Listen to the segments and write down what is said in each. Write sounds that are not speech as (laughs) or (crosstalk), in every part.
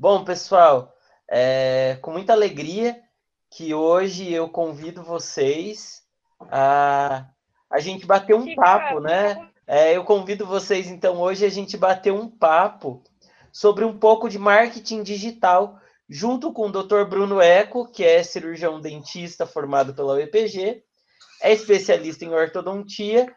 Bom, pessoal, é com muita alegria que hoje eu convido vocês a a gente bater um papo, né? É, eu convido vocês, então, hoje a gente bater um papo sobre um pouco de marketing digital, junto com o Dr. Bruno Eco, que é cirurgião dentista formado pela UEPG, é especialista em ortodontia,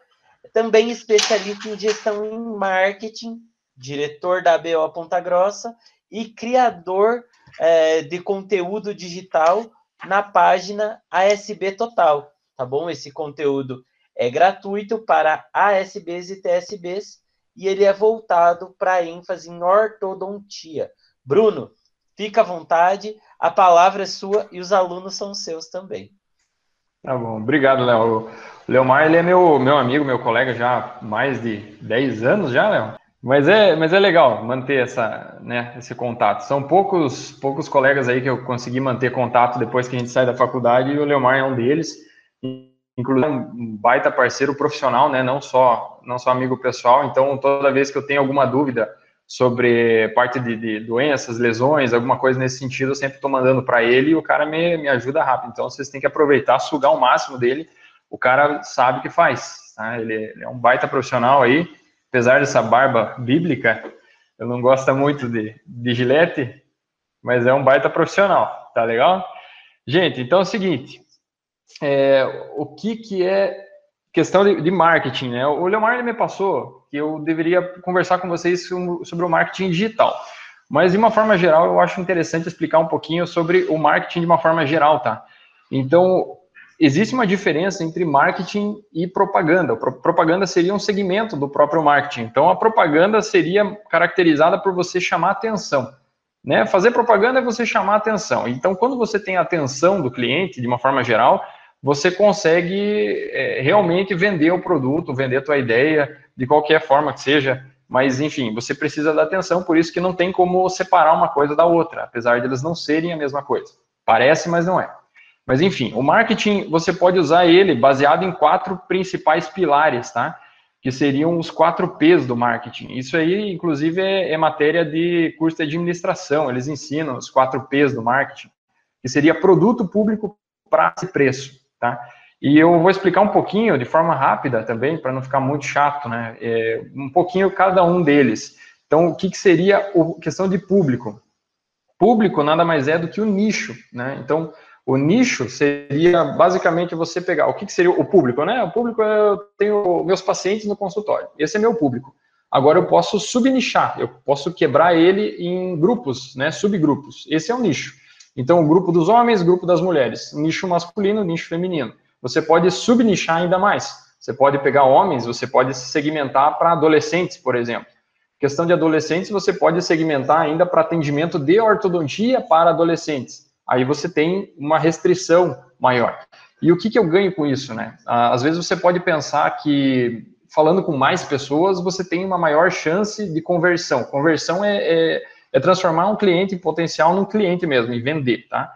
também especialista em gestão em marketing, diretor da ABO Ponta Grossa e criador é, de conteúdo digital na página ASB Total, tá bom? Esse conteúdo é gratuito para ASBs e TSBs e ele é voltado para ênfase em ortodontia. Bruno, fica à vontade, a palavra é sua e os alunos são seus também. Tá bom, obrigado, Léo. Leomar, ele é meu, meu amigo, meu colega já há mais de 10 anos já, Léo. Mas é, mas é legal manter essa, né, esse contato. São poucos, poucos colegas aí que eu consegui manter contato depois que a gente sai da faculdade e o Leomar é um deles inclusive um baita parceiro profissional, né? Não só não só amigo pessoal. Então toda vez que eu tenho alguma dúvida sobre parte de, de doenças, lesões, alguma coisa nesse sentido, eu sempre estou mandando para ele e o cara me, me ajuda rápido. Então vocês têm que aproveitar, sugar o máximo dele. O cara sabe o que faz. Tá? Ele, ele é um baita profissional aí, apesar dessa barba bíblica. Eu não gosto muito de, de gilete, mas é um baita profissional, tá legal? Gente, então é o seguinte, é, o que, que é questão de, de, marketing, né? O Leomar me passou que eu deveria conversar com vocês sobre o marketing digital. Mas, de uma forma geral, eu acho interessante explicar um pouquinho sobre o marketing de uma forma geral, tá? Então, existe uma diferença entre marketing e propaganda. Propaganda seria um segmento do próprio marketing. Então, a propaganda seria caracterizada por você chamar atenção. Né? Fazer propaganda é você chamar atenção. Então, quando você tem a atenção do cliente, de uma forma geral, você consegue é, realmente vender o produto, vender a tua ideia, de qualquer forma que seja, mas enfim, você precisa da atenção, por isso que não tem como separar uma coisa da outra, apesar de elas não serem a mesma coisa. Parece, mas não é. Mas enfim, o marketing, você pode usar ele baseado em quatro principais pilares, tá? Que seriam os quatro P's do marketing. Isso aí, inclusive, é, é matéria de curso de administração, eles ensinam os quatro P's do marketing, que seria produto, público, prazo e preço tá? E eu vou explicar um pouquinho, de forma rápida também, para não ficar muito chato, né? É, um pouquinho cada um deles. Então, o que, que seria a questão de público? Público nada mais é do que o nicho, né? Então, o nicho seria basicamente você pegar o que, que seria o público, né? O público eu tenho meus pacientes no consultório. Esse é meu público. Agora eu posso subnichar, eu posso quebrar ele em grupos, né? Subgrupos. Esse é o nicho. Então, o grupo dos homens, grupo das mulheres, nicho masculino, nicho feminino. Você pode subnichar ainda mais. Você pode pegar homens, você pode segmentar para adolescentes, por exemplo. Questão de adolescentes, você pode segmentar ainda para atendimento de ortodontia para adolescentes. Aí você tem uma restrição maior. E o que, que eu ganho com isso, né? Às vezes você pode pensar que falando com mais pessoas, você tem uma maior chance de conversão. Conversão é, é é transformar um cliente potencial num cliente mesmo e vender, tá?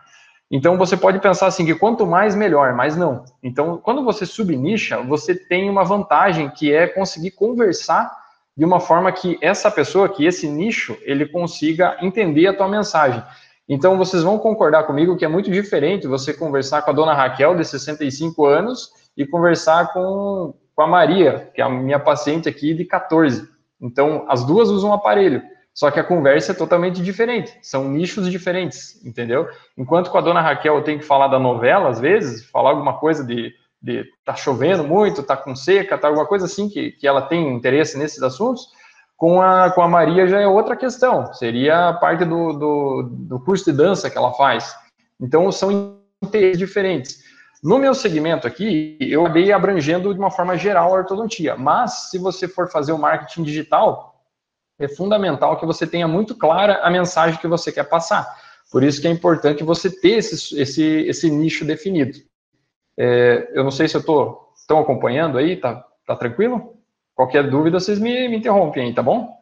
Então você pode pensar assim que quanto mais melhor, mas não. Então, quando você subnicha, você tem uma vantagem que é conseguir conversar de uma forma que essa pessoa, que esse nicho, ele consiga entender a tua mensagem. Então vocês vão concordar comigo que é muito diferente você conversar com a dona Raquel de 65 anos e conversar com, com a Maria, que é a minha paciente aqui de 14. Então as duas usam aparelho. Só que a conversa é totalmente diferente, são nichos diferentes, entendeu? Enquanto com a dona Raquel eu tenho que falar da novela, às vezes, falar alguma coisa de, de tá chovendo muito, tá com seca, tá alguma coisa assim que, que ela tem interesse nesses assuntos, com a, com a Maria já é outra questão, seria a parte do, do, do curso de dança que ela faz. Então, são interesses diferentes. No meu segmento aqui, eu acabei abrangendo de uma forma geral a ortodontia, mas se você for fazer o marketing digital, é fundamental que você tenha muito clara a mensagem que você quer passar. Por isso que é importante você ter esse, esse, esse nicho definido. É, eu não sei se eu estou estão acompanhando aí, tá, tá tranquilo? Qualquer dúvida, vocês me, me interrompem aí, tá bom?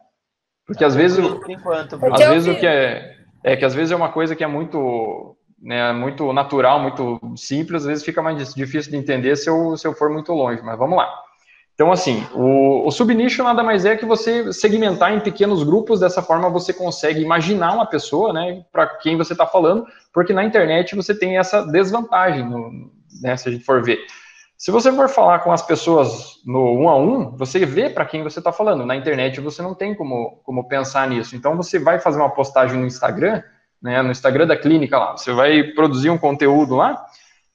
Porque tá às vezes, enquanto, às vezes o que é, é que às vezes é uma coisa que é muito, né, muito natural, muito simples, às vezes fica mais difícil de entender se eu, se eu for muito longe, mas vamos lá. Então, assim, o, o subnicho nada mais é que você segmentar em pequenos grupos, dessa forma você consegue imaginar uma pessoa, né, para quem você está falando, porque na internet você tem essa desvantagem, no, né, se a gente for ver. Se você for falar com as pessoas no um a um, você vê para quem você está falando. Na internet você não tem como, como pensar nisso. Então você vai fazer uma postagem no Instagram, né, no Instagram da clínica lá, você vai produzir um conteúdo lá,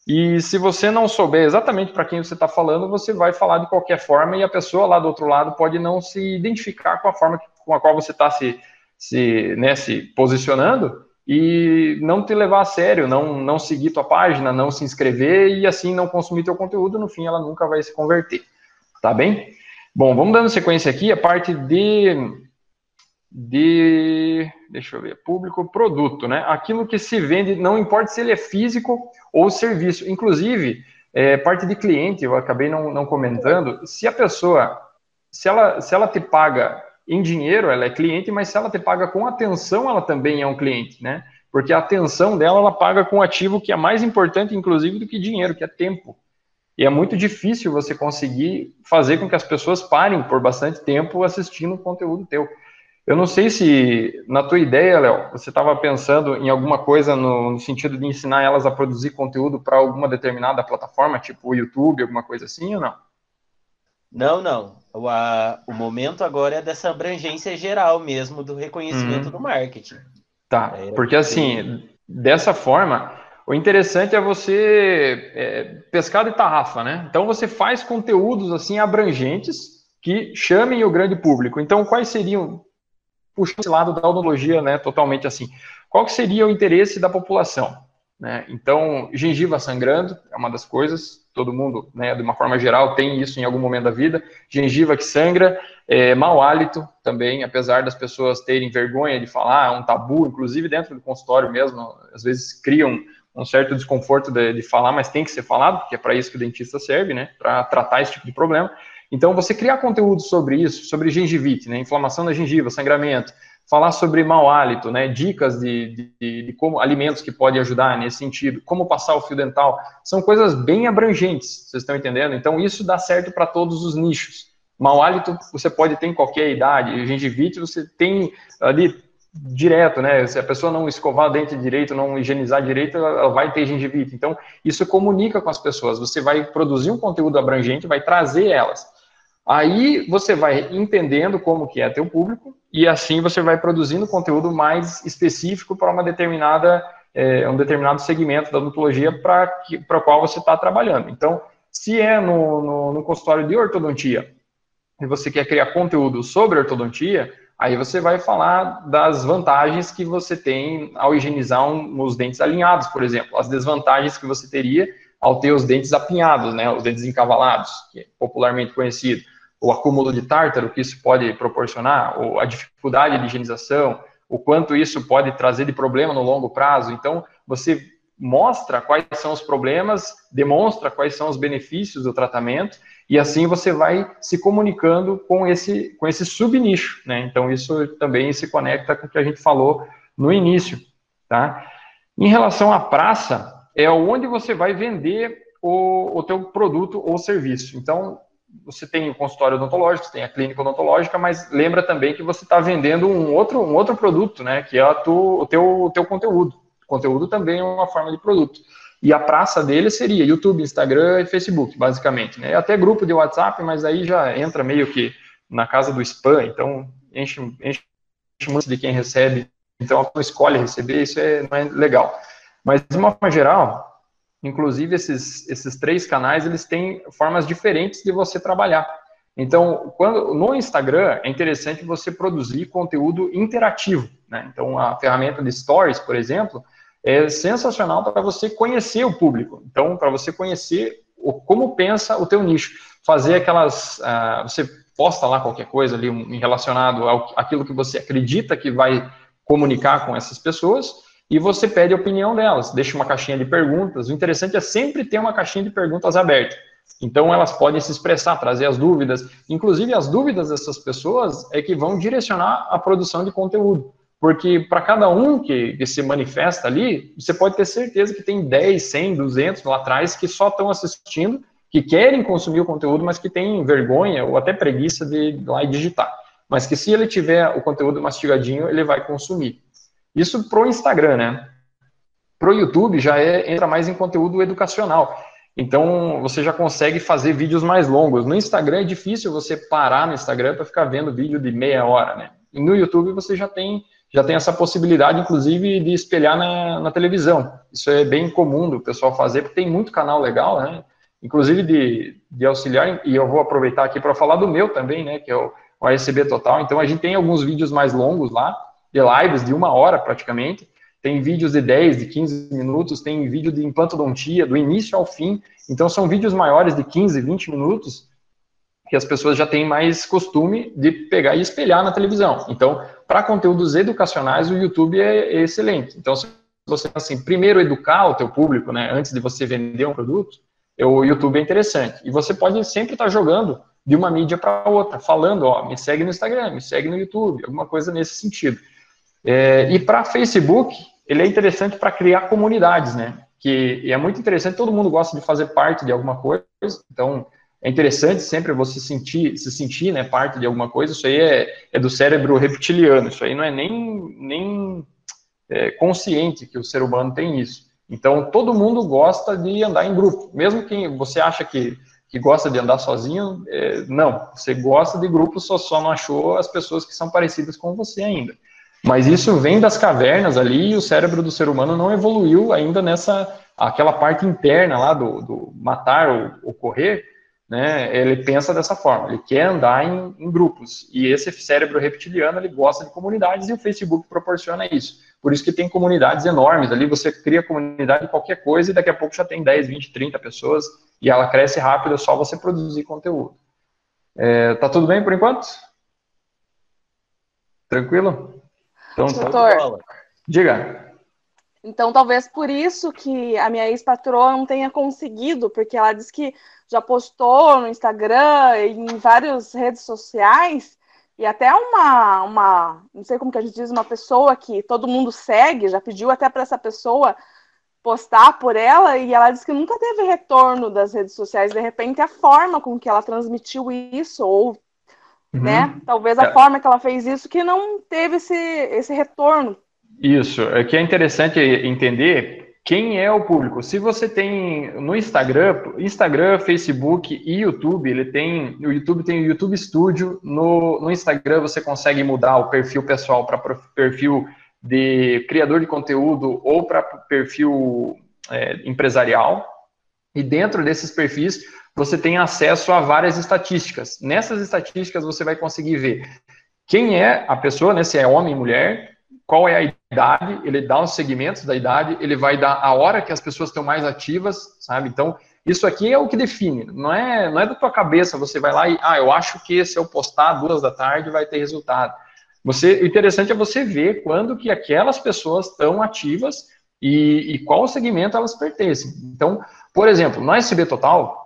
e se você não souber exatamente para quem você está falando, você vai falar de qualquer forma e a pessoa lá do outro lado pode não se identificar com a forma com a qual você está se, se, né, se posicionando e não te levar a sério, não, não seguir tua página, não se inscrever e assim não consumir teu conteúdo, no fim ela nunca vai se converter, tá bem? Bom, vamos dando sequência aqui, a parte de, de, deixa eu ver, público, produto, né? Aquilo que se vende, não importa se ele é físico ou serviço, inclusive, é, parte de cliente, eu acabei não, não comentando, se a pessoa, se ela, se ela te paga em dinheiro, ela é cliente, mas se ela te paga com atenção, ela também é um cliente, né? Porque a atenção dela, ela paga com ativo que é mais importante, inclusive, do que dinheiro, que é tempo. E é muito difícil você conseguir fazer com que as pessoas parem por bastante tempo assistindo o conteúdo teu. Eu não sei se, na tua ideia, Léo, você estava pensando em alguma coisa no, no, sentido de ensinar elas a produzir conteúdo para alguma determinada plataforma, tipo o YouTube, alguma coisa assim, ou não? Não, não. O, a, o momento agora é dessa abrangência geral mesmo do reconhecimento uhum. do marketing. Tá, é, porque assim, dessa forma, o interessante é você é, pescar de tarrafa, né? Então você faz conteúdos assim abrangentes que chamem o grande público. Então, quais seriam, puxa esse lado da odontologia, né, totalmente assim, qual que seria o interesse da população? Né? Então, gengiva sangrando é uma das coisas, todo mundo, né, de uma forma geral, tem isso em algum momento da vida. Gengiva que sangra, é, mau hálito também, apesar das pessoas terem vergonha de falar, é um tabu, inclusive dentro do consultório mesmo, às vezes criam um certo desconforto de, de falar, mas tem que ser falado, porque é para isso que o dentista serve, né, para tratar esse tipo de problema. Então, você criar conteúdo sobre isso, sobre gengivite, né, inflamação da gengiva, sangramento, falar sobre mau hálito, né, dicas de, de, de, como alimentos que podem ajudar nesse sentido, como passar o fio dental, são coisas bem abrangentes, vocês estão entendendo? Então isso dá certo para todos os nichos. Mau hálito você pode ter em qualquer idade, gengivite você tem ali direto, né? Se a pessoa não escovar o dente direito, não higienizar direito, ela vai ter gengivite. Então isso comunica com as pessoas. Você vai produzir um conteúdo abrangente, vai trazer elas. Aí você vai entendendo como que é teu público e assim você vai produzindo conteúdo mais específico para uma determinada é, um determinado segmento da odontologia para o qual você está trabalhando. Então, se é no, no, no, consultório de ortodontia e você quer criar conteúdo sobre ortodontia, aí você vai falar das vantagens que você tem ao higienizar um, os dentes alinhados, por exemplo, as desvantagens que você teria ao ter os dentes apinhados, né, os dentes encavalados, que é popularmente conhecido o acúmulo de tártaro que isso pode proporcionar, ou a dificuldade de higienização, o quanto isso pode trazer de problema no longo prazo. Então, você mostra quais são os problemas, demonstra quais são os benefícios do tratamento, e assim você vai se comunicando com esse, com esse subnicho, né? Então, isso também se conecta com o que a gente falou no início, tá? Em relação à praça, é onde você vai vender o, o teu produto ou serviço. Então, você tem o consultório odontológico, você tem a clínica odontológica, mas lembra também que você está vendendo um outro, um outro produto, né? Que é tu, o teu, o teu conteúdo. O conteúdo também é uma forma de produto. E a praça dele seria YouTube, Instagram e Facebook, basicamente. Né? Até grupo de WhatsApp, mas aí já entra meio que na casa do spam, então enche, enche muito de quem recebe. Então a pessoa escolhe receber, isso é, não é legal. Mas de uma forma geral, Inclusive, esses, esses três canais, eles têm formas diferentes de você trabalhar. Então, quando, no Instagram, é interessante você produzir conteúdo interativo. Né? Então, a ferramenta de Stories, por exemplo, é sensacional para você conhecer o público. Então, para você conhecer o, como pensa o teu nicho. Fazer aquelas... Uh, você posta lá qualquer coisa ali um, relacionado ao, àquilo que você acredita que vai comunicar com essas pessoas e você pede a opinião delas, deixa uma caixinha de perguntas. O interessante é sempre ter uma caixinha de perguntas aberta. Então elas podem se expressar, trazer as dúvidas. Inclusive as dúvidas dessas pessoas é que vão direcionar a produção de conteúdo. Porque para cada um que, que, se manifesta ali, você pode ter certeza que tem 10, 100, 200 lá atrás que só estão assistindo que querem consumir o conteúdo, mas que têm vergonha ou até preguiça de ir lá e digitar. Mas que se ele tiver o conteúdo mastigadinho, ele vai consumir. Isso pro Instagram, né? Pro YouTube já é, entra mais em conteúdo educacional. Então você já consegue fazer vídeos mais longos. No Instagram é difícil você parar no Instagram para ficar vendo vídeo de meia hora, né? E no YouTube você já tem já tem essa possibilidade, inclusive, de espelhar na, na televisão. Isso é bem comum do pessoal fazer, porque tem muito canal legal, né? Inclusive de, de auxiliar, e eu vou aproveitar aqui para falar do meu também, né? Que é o, o ASB Total. Então a gente tem alguns vídeos mais longos lá, de lives de uma hora praticamente. Tem vídeos de 10, de 15 minutos, tem vídeo de implantodontia, do início ao fim. Então são vídeos maiores de 15, 20 minutos, que as pessoas já têm mais costume de pegar e espelhar na televisão. Então, para conteúdos educacionais, o YouTube é, excelente. Então, se você assim, primeiro educar o teu público, né, antes de você vender um produto, o YouTube é interessante. E você pode sempre estar jogando de uma mídia para outra, falando, ó, me segue no Instagram, me segue no YouTube, alguma coisa nesse sentido. É, e para Facebook, ele é interessante para criar comunidades, né? Que é muito interessante, todo mundo gosta de fazer parte de alguma coisa, então é interessante sempre você sentir, se sentir né, parte de alguma coisa, isso aí é, é do cérebro reptiliano, isso aí não é nem, nem é, consciente que o ser humano tem isso. Então, todo mundo gosta de andar em grupo, mesmo quem você acha que, que gosta de andar sozinho, é, não, você gosta de grupo, só, só não achou as pessoas que são parecidas com você ainda. Mas isso vem das cavernas ali e o cérebro do ser humano não evoluiu ainda nessa, aquela parte interna lá do, do matar ou, ou correr, né, ele pensa dessa forma, ele quer andar em, em, grupos, e esse cérebro reptiliano, ele gosta de comunidades, e o Facebook proporciona isso. Por isso que tem comunidades enormes, ali você cria comunidade de qualquer coisa, e daqui a pouco já tem 10, 20, 30 pessoas, e ela cresce rápido, é só você produzir conteúdo. É, tá tudo bem por enquanto? Tranquilo? Então, Doutor, tá... diga. Então, talvez por isso que a minha ex-patroa não tenha conseguido, porque ela disse que já postou no Instagram, em várias redes sociais, e até uma, uma, não sei como que a gente diz, uma pessoa que todo mundo segue, já pediu até para essa pessoa postar por ela, e ela disse que nunca teve retorno das redes sociais, de repente a forma com que ela transmitiu isso, ou, uhum. né, talvez a é. forma que ela fez isso, que não teve esse, esse retorno. Isso, é que é interessante entender quem é o público? Se você tem no Instagram, Instagram, Facebook e YouTube, ele tem, o YouTube tem o YouTube Studio, no, no Instagram você consegue mudar o perfil pessoal para perfil de criador de conteúdo ou para perfil é, empresarial. E dentro desses perfis você tem acesso a várias estatísticas. Nessas estatísticas você vai conseguir ver quem é a pessoa, né, se é homem, mulher, qual é a idade, ele dá os segmentos da idade, ele vai dar a hora que as pessoas estão mais ativas, sabe? Então, isso aqui é o que define, não é, não é da tua cabeça, você vai lá e, ah, eu acho que se eu postar duas da tarde vai ter resultado. Você, o interessante é você ver quando que aquelas pessoas estão ativas e, e qual segmento elas pertencem. Então, por exemplo, no SB Total,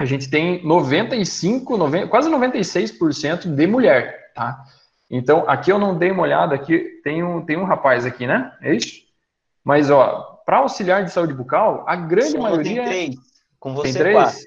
a gente tem 95, 90, quase 96% de mulher, tá? Então, aqui eu não dei uma olhada, aqui tem um, tem um rapaz aqui, né? É isso? Mas, ó, para auxiliar de saúde bucal, a grande Só maioria... Tem três. Com você, tem três? Quatro.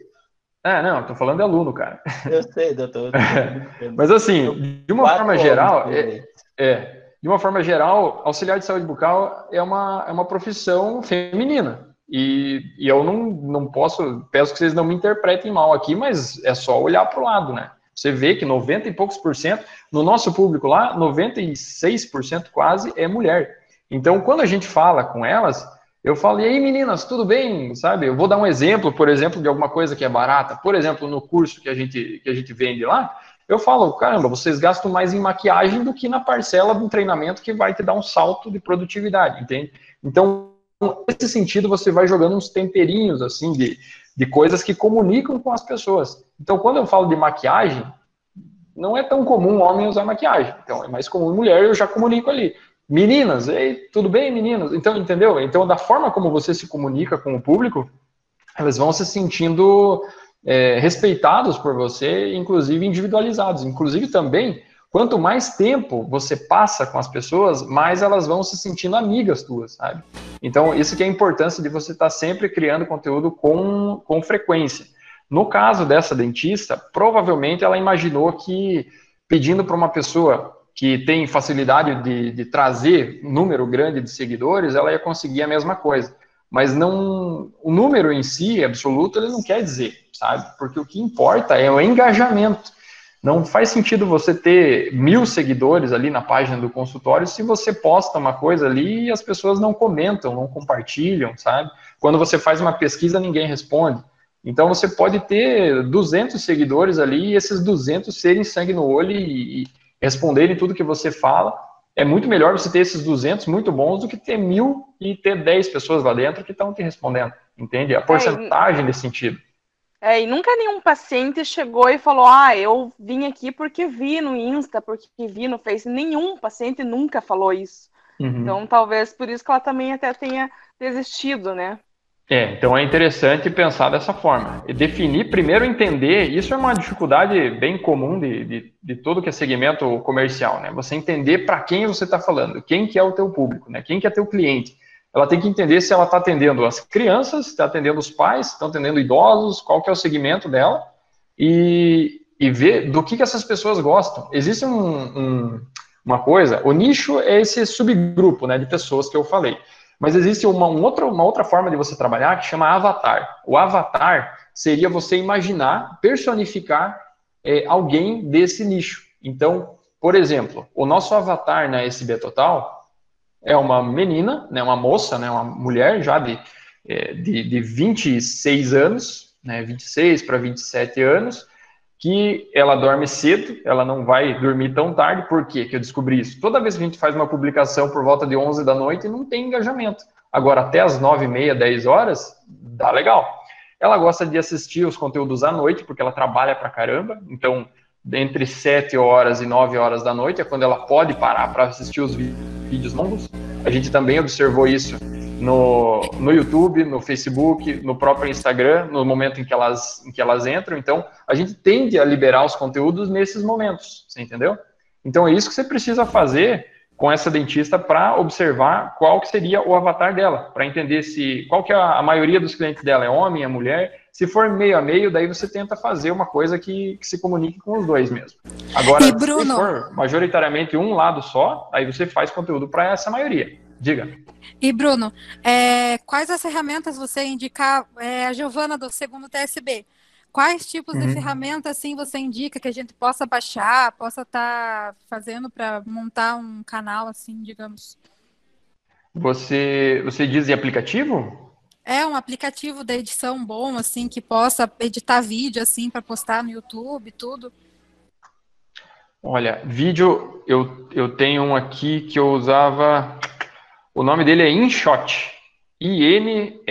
Ah, não, tô falando de aluno, cara. Eu sei, doutor. (laughs) Mas, assim, de uma forma geral... É, é, de uma forma geral, auxiliar de saúde bucal é uma, é uma profissão feminina. E, e eu não, não posso, peço que vocês não me interpretem mal aqui, mas é só olhar para o lado, né? Você vê que 90 e poucos por cento, no nosso público lá, 96% quase é mulher. Então, quando a gente fala com elas, eu falo, e aí meninas, tudo bem? Sabe? Eu vou dar um exemplo, por exemplo, de alguma coisa que é barata. Por exemplo, no curso que a gente, que a gente vende lá, eu falo, caramba, vocês gastam mais em maquiagem do que na parcela de um treinamento que vai te dar um salto de produtividade, entende? Então, nesse sentido, você vai jogando uns temperinhos, assim, de, de coisas que comunicam com as pessoas. Então, quando eu falo de maquiagem, não é tão comum homem usar maquiagem. Então, é mais comum mulher, eu já comunico ali. Meninas, ei, tudo bem, meninas? Então, entendeu? Então, da forma como você se comunica com o público, elas vão se sentindo é, respeitados por você, inclusive individualizados. Inclusive também, quanto mais tempo você passa com as pessoas, mais elas vão se sentindo amigas tuas, sabe? Então, isso que é a importância de você estar sempre criando conteúdo com, com frequência. No caso dessa dentista, provavelmente ela imaginou que pedindo para uma pessoa que tem facilidade de, de trazer um número grande de seguidores, ela ia conseguir a mesma coisa. Mas não, o número em si, absoluto, ele não quer dizer, sabe? Porque o que importa é o engajamento. Não faz sentido você ter mil seguidores ali na página do consultório se você posta uma coisa ali e as pessoas não comentam, não compartilham, sabe? Quando você faz uma pesquisa, ninguém responde. Então você pode ter 200 seguidores ali e esses 200 serem sangue no olho e, responderem tudo que você fala. É muito melhor você ter esses 200 muito bons do que ter mil e ter 10 pessoas lá dentro que estão te respondendo. Entende? A é, porcentagem é, nesse sentido. É, e nunca nenhum paciente chegou e falou: Ah, eu vim aqui porque vi no Insta, porque vi no Face. Nenhum paciente nunca falou isso. Uhum. Então, talvez por isso que ela também até tenha desistido, né? É, então é interessante pensar dessa forma. E definir, primeiro entender, isso é uma dificuldade bem comum de, de, de todo que é segmento comercial, né? Você entender para quem você está falando, quem que é o teu público, né? Quem que é teu cliente. Ela tem que entender se ela está atendendo as crianças, está atendendo os pais, está atendendo idosos, qual que é o segmento dela, e, e ver do que, que essas pessoas gostam. Existe um, um, uma coisa, o nicho é esse subgrupo né, de pessoas que eu falei. Mas existe uma, um outra, uma outra forma de você trabalhar que chama avatar. O avatar seria você imaginar, personificar é, alguém desse nicho. Então, por exemplo, o nosso avatar na SB Total é uma menina, né, uma moça, né, uma mulher já de, é, de, de 26 anos, né, 26 para 27 anos, que ela dorme cedo, ela não vai dormir tão tarde, por quê que eu descobri isso? Toda vez que a gente faz uma publicação por volta de 11 da noite, não tem engajamento. Agora, até as 9 e meia, 10 horas, dá legal. Ela gosta de assistir os conteúdos à noite, porque ela trabalha pra caramba, então, entre 7 horas e 9 horas da noite é quando ela pode parar para assistir os vídeos longos. A gente também observou isso no, no YouTube, no Facebook, no próprio Instagram, no momento em que, elas, em que elas entram. Então, a gente tende a liberar os conteúdos nesses momentos, você entendeu? Então, é isso que você precisa fazer com essa dentista para observar qual que seria o avatar dela, para entender se qual que é a, a, maioria dos clientes dela é homem, é mulher. Se for meio a meio, daí você tenta fazer uma coisa que, que se comunique com os dois mesmo. Agora, Bruno... se for majoritariamente um lado só, aí você faz conteúdo para essa maioria. Diga. E Bruno, é, quais as ferramentas você indicar? É, a Giovana do segundo TSB. Quais tipos uhum. de ferramentas assim você indica que a gente possa baixar, possa estar tá fazendo para montar um canal assim, digamos? Você você diz de aplicativo? É um aplicativo de edição bom assim que possa editar vídeo assim para postar no YouTube, tudo. Olha, vídeo eu, eu tenho um aqui que eu usava o nome dele é InShot. I-N-S-H-O-T.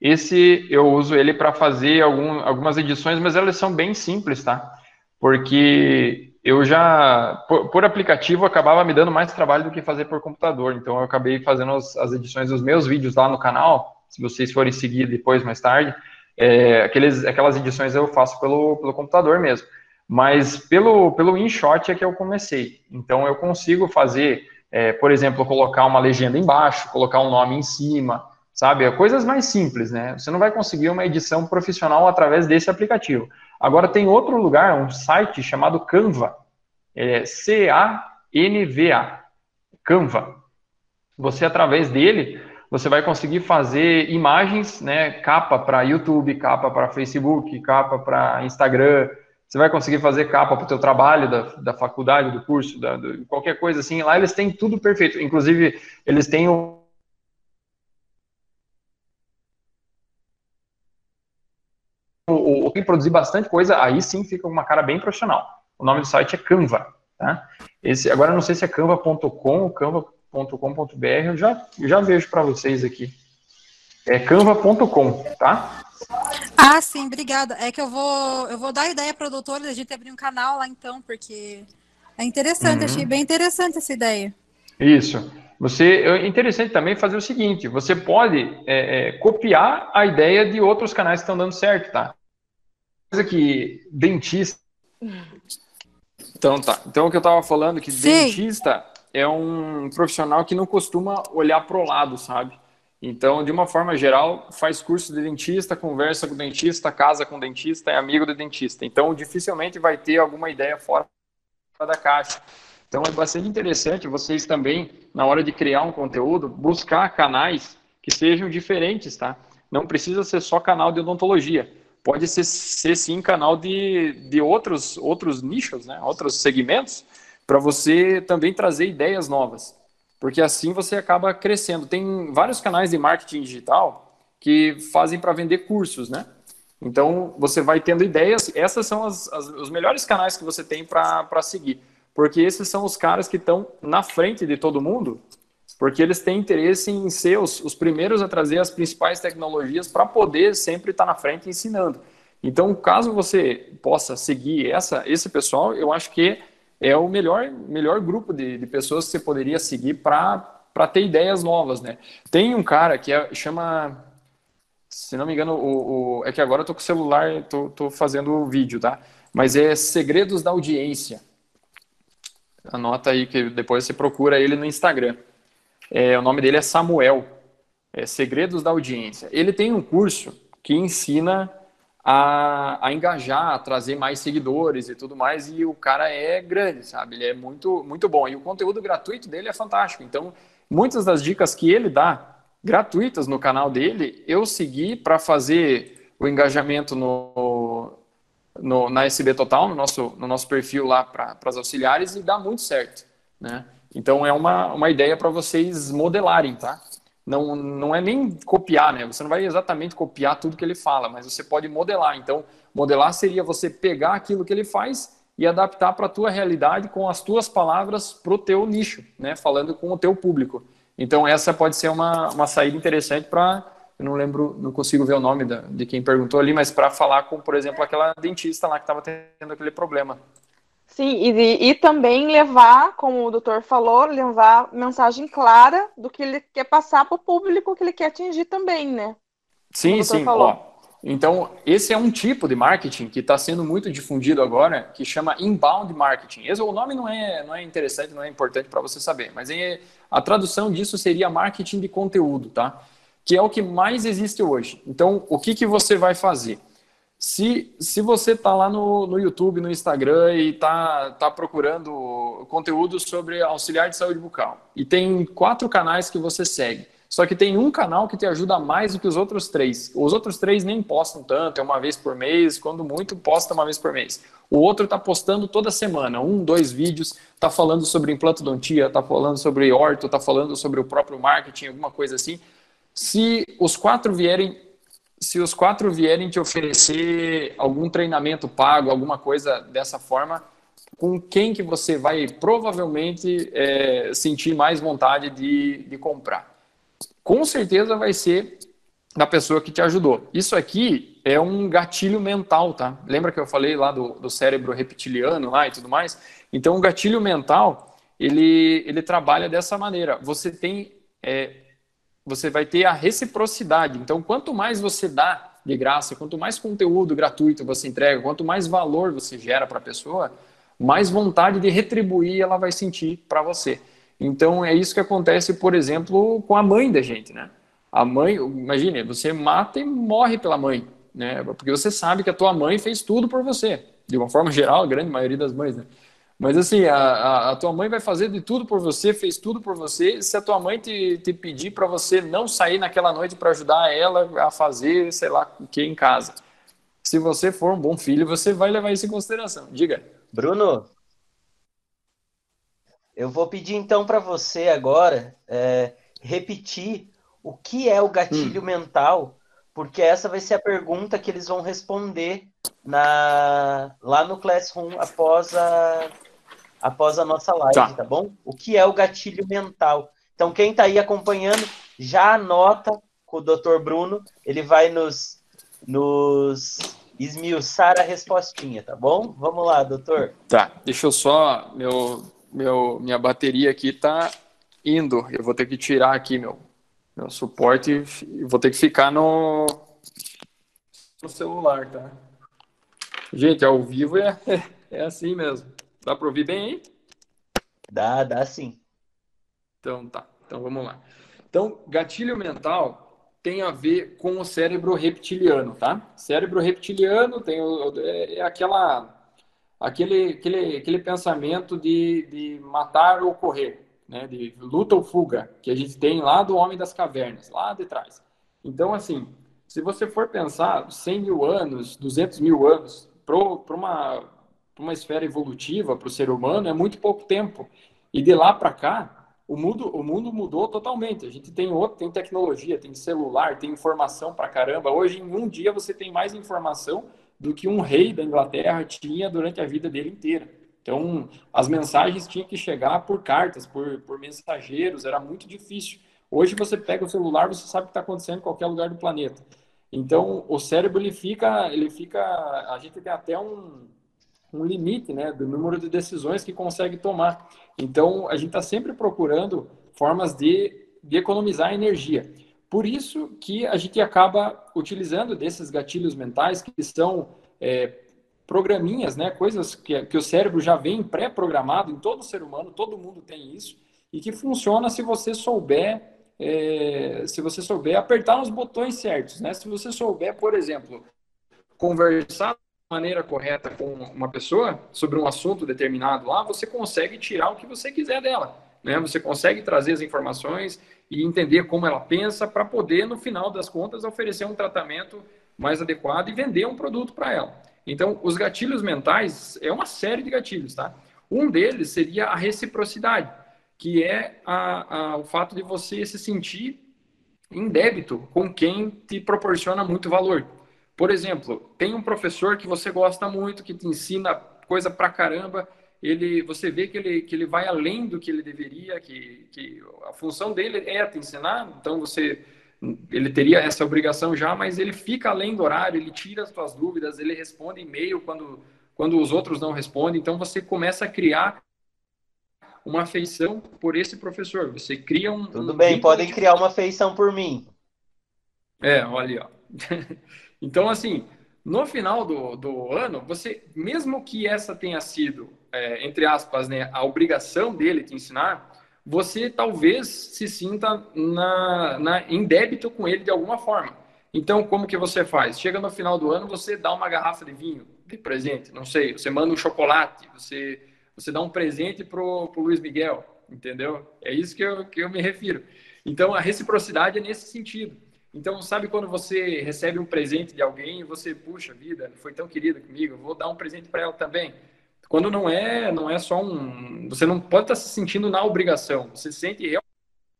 Esse eu uso ele para fazer algum, algumas edições, mas elas são bem simples, tá? Porque eu já, por, por, aplicativo, acabava me dando mais trabalho do que fazer por computador. Então eu acabei fazendo as, as edições dos meus vídeos lá no canal. Se vocês forem seguir depois, mais tarde, é, aqueles, aquelas edições eu faço pelo, pelo computador mesmo. Mas pelo, pelo InShot é que eu comecei. Então eu consigo fazer é, por exemplo, colocar uma legenda embaixo, colocar um nome em cima, sabe? Coisas mais simples, né? Você não vai conseguir uma edição profissional através desse aplicativo. Agora tem outro lugar, um site chamado Canva, é C-A-N-V-A, Canva. Você, através dele, você vai conseguir fazer imagens, né, capa para YouTube, capa para Facebook, capa para Instagram, você vai conseguir fazer capa para o teu trabalho da, da faculdade, do curso, da, do, qualquer coisa assim. Lá eles têm tudo perfeito. Inclusive, eles têm o, quem produzir bastante coisa, aí sim fica uma cara bem profissional. O nome do site é Canva, tá? Esse, agora eu não sei se é canva.com ou canva.com.br, eu já, eu já vejo para vocês aqui. É canva.com, tá? Ah, sim, obrigada. É que eu vou, eu vou dar ideia para o doutor da gente abrir um canal lá então, porque é interessante, uhum. achei bem interessante essa ideia. Isso. Você é interessante também fazer o seguinte: você pode é, é, copiar a ideia de outros canais que estão dando certo, tá? Coisa que dentista. (laughs) Então tá. Então o que eu estava falando que Sim. dentista é um profissional que não costuma olhar para o lado, sabe? Então, de uma forma geral, faz curso de dentista, conversa com o dentista, casa com o dentista, é amigo do dentista. Então, dificilmente vai ter alguma ideia fora da caixa. Então, é bastante interessante vocês também, na hora de criar um conteúdo, buscar canais que sejam diferentes, tá? Não precisa ser só canal de odontologia. Pode ser, ser sim canal de, de outros, outros nichos, né? outros segmentos, para você também trazer ideias novas porque assim você acaba crescendo. Tem vários canais de marketing digital que fazem para vender cursos, né? Então você vai tendo ideias. Essas são as, as, os melhores canais que você tem para seguir, porque esses são os caras que estão na frente de todo mundo, porque eles têm interesse em ser os, os primeiros a trazer as principais tecnologias para poder sempre estar tá na frente ensinando. Então, caso você possa seguir essa, esse pessoal, eu acho que é o melhor, melhor grupo de, de pessoas que você poderia seguir para ter ideias novas, né? Tem um cara que é, chama, se não me engano, o, o, é que agora eu tô com o celular, tô, tô fazendo o vídeo, tá? Mas é Segredos da Audiência. Anota aí que depois você procura ele no Instagram. É, o nome dele é Samuel. É Segredos da Audiência. Ele tem um curso que ensina a, a engajar, a trazer mais seguidores e tudo mais, e o cara é grande, sabe? Ele é muito, muito bom. E o conteúdo gratuito dele é fantástico. Então, muitas das dicas que ele dá gratuitas no canal dele, eu segui para fazer o engajamento no, no, na SB Total, no nosso, no nosso perfil lá para as auxiliares, e dá muito certo, né? Então, é uma, uma ideia para vocês modelarem, tá? não, não é nem copiar, né? Você não vai exatamente copiar tudo que ele fala, mas você pode modelar. Então, modelar seria você pegar aquilo que ele faz e adaptar para a tua realidade com as tuas palavras para o teu nicho, né? Falando com o teu público. Então, essa pode ser uma, uma saída interessante para eu não lembro, não consigo ver o nome da, de quem perguntou ali, mas para falar com, por exemplo, aquela dentista lá que estava tendo aquele problema. Sim, e, e também levar, como o doutor falou, levar mensagem clara do que ele quer passar para o público que ele quer atingir também, né? Sim, sim. Ó, então, esse é um tipo de marketing que está sendo muito difundido agora, que chama inbound marketing. Esse, o nome não é, não é interessante, não é importante para você saber, mas é, a tradução disso seria marketing de conteúdo, tá? Que é o que mais existe hoje. Então, o que, que você vai fazer? Se, se você está lá no, no YouTube, no Instagram e está tá procurando conteúdo sobre auxiliar de saúde bucal e tem quatro canais que você segue, só que tem um canal que te ajuda mais do que os outros três. Os outros três nem postam tanto, é uma vez por mês, quando muito, posta uma vez por mês. O outro está postando toda semana, um, dois vídeos, está falando sobre implantodontia, está falando sobre orto, está falando sobre o próprio marketing, alguma coisa assim. Se os quatro vierem se os quatro vierem te oferecer algum treinamento pago, alguma coisa dessa forma, com quem que você vai provavelmente é, sentir mais vontade de, de comprar? Com certeza vai ser da pessoa que te ajudou. Isso aqui é um gatilho mental, tá? Lembra que eu falei lá do, do cérebro reptiliano lá e tudo mais? Então, o gatilho mental, ele, ele trabalha dessa maneira. Você tem é, você vai ter a reciprocidade. Então, quanto mais você dá de graça, quanto mais conteúdo gratuito você entrega, quanto mais valor você gera para a pessoa, mais vontade de retribuir ela vai sentir para você. Então, é isso que acontece, por exemplo, com a mãe da gente, né? A mãe, imagine, você mata e morre pela mãe, né? Porque você sabe que a tua mãe fez tudo por você. De uma forma geral, a grande maioria das mães, né? Mas assim, a, a, a, tua mãe vai fazer de tudo por você, fez tudo por você. Se a tua mãe te, te pedir para você não sair naquela noite para ajudar ela a fazer, sei lá, o que em casa. Se você for um bom filho, você vai levar isso em consideração. Diga. Bruno, eu vou pedir então para você agora é, repetir o que é o gatilho hum. mental, porque essa vai ser a pergunta que eles vão responder na, lá no Classroom após a, após a nossa live, tá. tá bom? O que é o gatilho mental? Então, quem está aí acompanhando, já anota com o Dr. Bruno, ele vai nos, nos esmiuçar a respostinha, tá bom? Vamos lá, doutor. Tá, deixa eu só, meu, meu, minha bateria aqui tá indo, eu vou ter que tirar aqui meu, meu suporte e vou ter que ficar no, no celular, tá? Gente, ao vivo é, (laughs) é assim mesmo. Dá para ouvir bem aí? Dá, dá sim. Então tá. Então vamos lá. Então, gatilho mental tem a ver com o cérebro reptiliano, tá? Cérebro reptiliano tem o, é, é aquela aquele, aquele, aquele pensamento de, de matar ou correr, né? De luta ou fuga que a gente tem lá do homem das cavernas, lá de trás. Então, assim, se você for pensar 100 mil anos, 200 mil anos, para uma, uma esfera evolutiva, para o ser humano, é muito pouco tempo. E de lá para cá, o mundo, o mundo mudou totalmente. A gente tem outro, tem tecnologia, tem celular, tem informação para caramba. Hoje, em um dia, você tem mais informação do que um rei da Inglaterra tinha durante a vida dele inteira. Então, as mensagens tinham que chegar por cartas, por, por mensageiros, era muito difícil. Hoje, você pega o celular, você sabe o que está acontecendo em qualquer lugar do planeta. Então, o cérebro, ele fica, ele fica, a gente tem até um, um limite, né, do número de decisões que consegue tomar. Então, a gente está sempre procurando formas de, de economizar energia. Por isso que a gente acaba utilizando desses gatilhos mentais que são é, programinhas, né, coisas que, que o cérebro já vem pré-programado em todo ser humano, todo mundo tem isso, e que funciona se você souber é, se você souber apertar os botões certos, né? Se você souber, por exemplo, conversar maneira correta com uma pessoa sobre um assunto determinado lá, você consegue tirar o que você quiser dela, né? Você consegue trazer as informações e entender como ela pensa para poder, no final das contas, oferecer um tratamento mais adequado e vender um produto para ela. Então, os gatilhos mentais é uma série de gatilhos, tá? Um deles seria a reciprocidade que é a, a, o fato de você se sentir em débito com quem te proporciona muito valor. Por exemplo, tem um professor que você gosta muito, que te ensina coisa pra caramba, ele, você vê que ele, que ele vai além do que ele deveria, que, que a função dele é te ensinar, então você ele teria essa obrigação já, mas ele fica além do horário, ele tira as suas dúvidas, ele responde e-mail quando, quando os outros não respondem, então você começa a criar uma afeição por esse professor. Você cria um. Tudo um bem, podem de... criar uma afeição por mim. É, olha, ó. (laughs) então, assim, no final do, do ano, você, mesmo que essa tenha sido, é, entre aspas, né, a obrigação dele te ensinar, você talvez se sinta na, na, em débito com ele de alguma forma. Então, como que você faz? Chega no final do ano, você dá uma garrafa de vinho de presente, não sei, você manda um chocolate, você você dá um presente pro, pro Luiz Miguel, entendeu? É isso que eu, que eu me refiro. Então, a reciprocidade é nesse sentido. Então, sabe quando você recebe um presente de alguém e você, puxa vida, foi tão querida comigo, vou dar um presente para ela também. Quando não é, não é só um, você não pode estar se sentindo na obrigação, você sente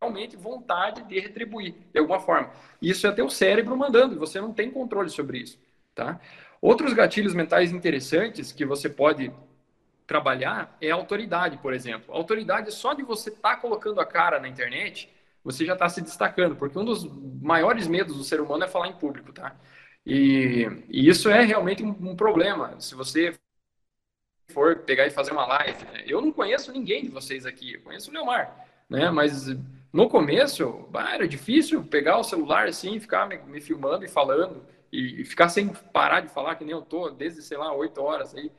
realmente vontade de retribuir de alguma forma. Isso é teu cérebro mandando, você não tem controle sobre isso, tá? Outros gatilhos mentais interessantes que você pode trabalhar é a autoridade, por exemplo. A autoridade, só de você estar tá colocando a cara na internet, você já está se destacando, porque um dos maiores medos do ser humano é falar em público, tá? E, e isso é realmente um, um, problema. Se você for pegar e fazer uma live, né? eu não conheço ninguém de vocês aqui, eu conheço o Leomar, né? Mas no começo, bah, era difícil pegar o celular assim, ficar me, me filmando e falando, e, e, ficar sem parar de falar, que nem eu tô, desde, sei lá, oito horas aí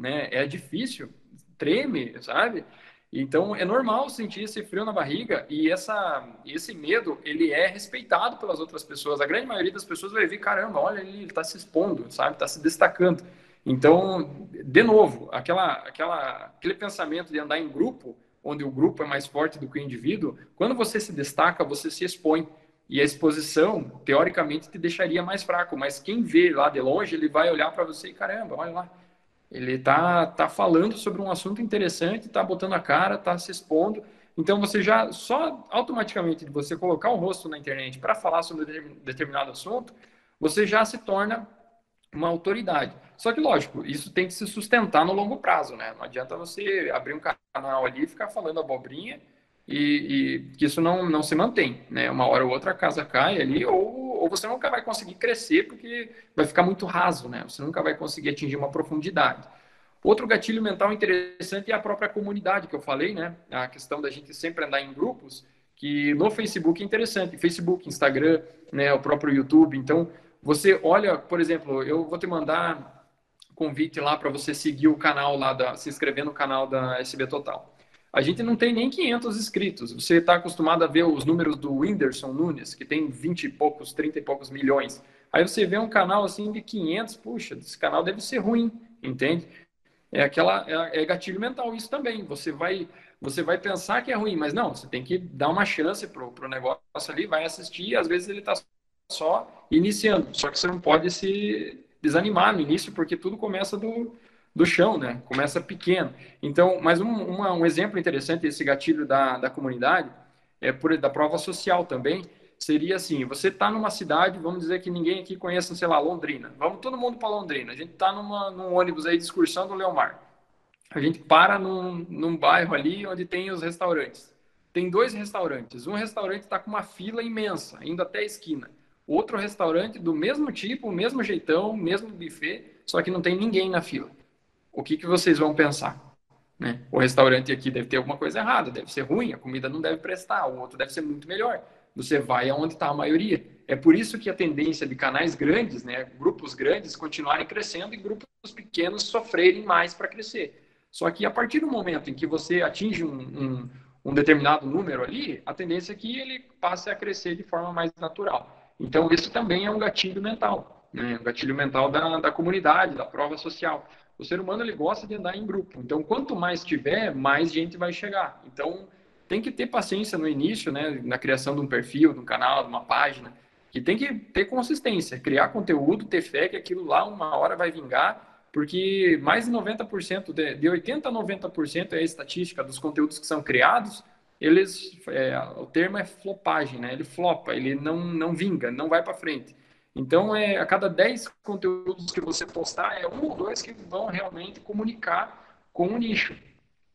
né? É difícil, treme, sabe? Então é normal sentir esse frio na barriga e essa, esse medo ele é respeitado pelas outras pessoas. A grande maioria das pessoas vai ver, caramba, olha ele está se expondo, sabe? Está se destacando. Então, de novo, aquela, aquela, aquele pensamento de andar em grupo, onde o grupo é mais forte do que o indivíduo, quando você se destaca, você se expõe. E a exposição, teoricamente, te deixaria mais fraco, mas quem vê lá de longe, ele vai olhar para você e caramba, olha lá, ele está tá falando sobre um assunto interessante, está botando a cara, está se expondo. Então você já só automaticamente de você colocar o rosto na internet para falar sobre determinado assunto, você já se torna uma autoridade. Só que lógico, isso tem que se sustentar no longo prazo, né? Não adianta você abrir um canal ali e ficar falando abobrinha e, e que isso não, não se mantém, né? Uma hora ou outra a casa cai ali ou, ou você nunca vai conseguir crescer porque vai ficar muito raso, né? Você nunca vai conseguir atingir uma profundidade. Outro gatilho mental interessante é a própria comunidade que eu falei, né? A questão da gente sempre andar em grupos, que no Facebook é interessante, Facebook, Instagram, né, o próprio YouTube. Então, você olha, por exemplo, eu vou te mandar convite lá para você seguir o canal lá da, se inscrever no canal da SB Total. A gente não tem nem 500 inscritos. Você está acostumado a ver os números do Whindersson Nunes, que tem 20 e poucos, 30 e poucos milhões. Aí você vê um canal assim de 500, puxa, esse canal deve ser ruim, entende? É aquela é, é gatilho mental isso também. Você vai você vai pensar que é ruim, mas não, você tem que dar uma chance pro, pro negócio ali, vai assistir, às vezes ele está só iniciando. Só que você não pode se desanimar no início, porque tudo começa do, do chão, né? Começa pequeno. Então, mas um, uma, um exemplo interessante desse gatilho da, da comunidade é por da prova social também. Seria assim: você está numa cidade, vamos dizer que ninguém aqui conheça, sei lá, Londrina. Vamos todo mundo para Londrina. A gente está num ônibus aí de excursão do Leomar. A gente para num, num bairro ali onde tem os restaurantes. Tem dois restaurantes. Um restaurante está com uma fila imensa, indo até a esquina. Outro restaurante do mesmo tipo, mesmo jeitão, mesmo buffet, só que não tem ninguém na fila o que, que vocês vão pensar? Né? O restaurante aqui deve ter alguma coisa errada, deve ser ruim, a comida não deve prestar, o outro deve ser muito melhor. Você vai aonde está a maioria. É por isso que a tendência de canais grandes, né, grupos grandes, continuarem crescendo e grupos pequenos sofrerem mais para crescer. Só que a partir do momento em que você atinge um, um, um determinado número ali, a tendência é que ele passe a crescer de forma mais natural. Então, isso também é um gatilho mental, né? um gatilho mental da, da comunidade, da prova social o ser humano ele gosta de andar em grupo. Então, quanto mais tiver, mais gente vai chegar. Então, tem que ter paciência no início, né, na criação de um perfil, de um canal, de uma página, que tem que ter consistência, criar conteúdo, ter fé que aquilo lá uma hora vai vingar, porque mais de 90%, de, de 80% a 90% é a estatística dos conteúdos que são criados, eles, é, o termo é flopagem, né, ele flopa, ele não, não vinga, não vai para frente. Então, é, a cada 10 conteúdos que você postar, é um ou dois que vão realmente comunicar com o nicho.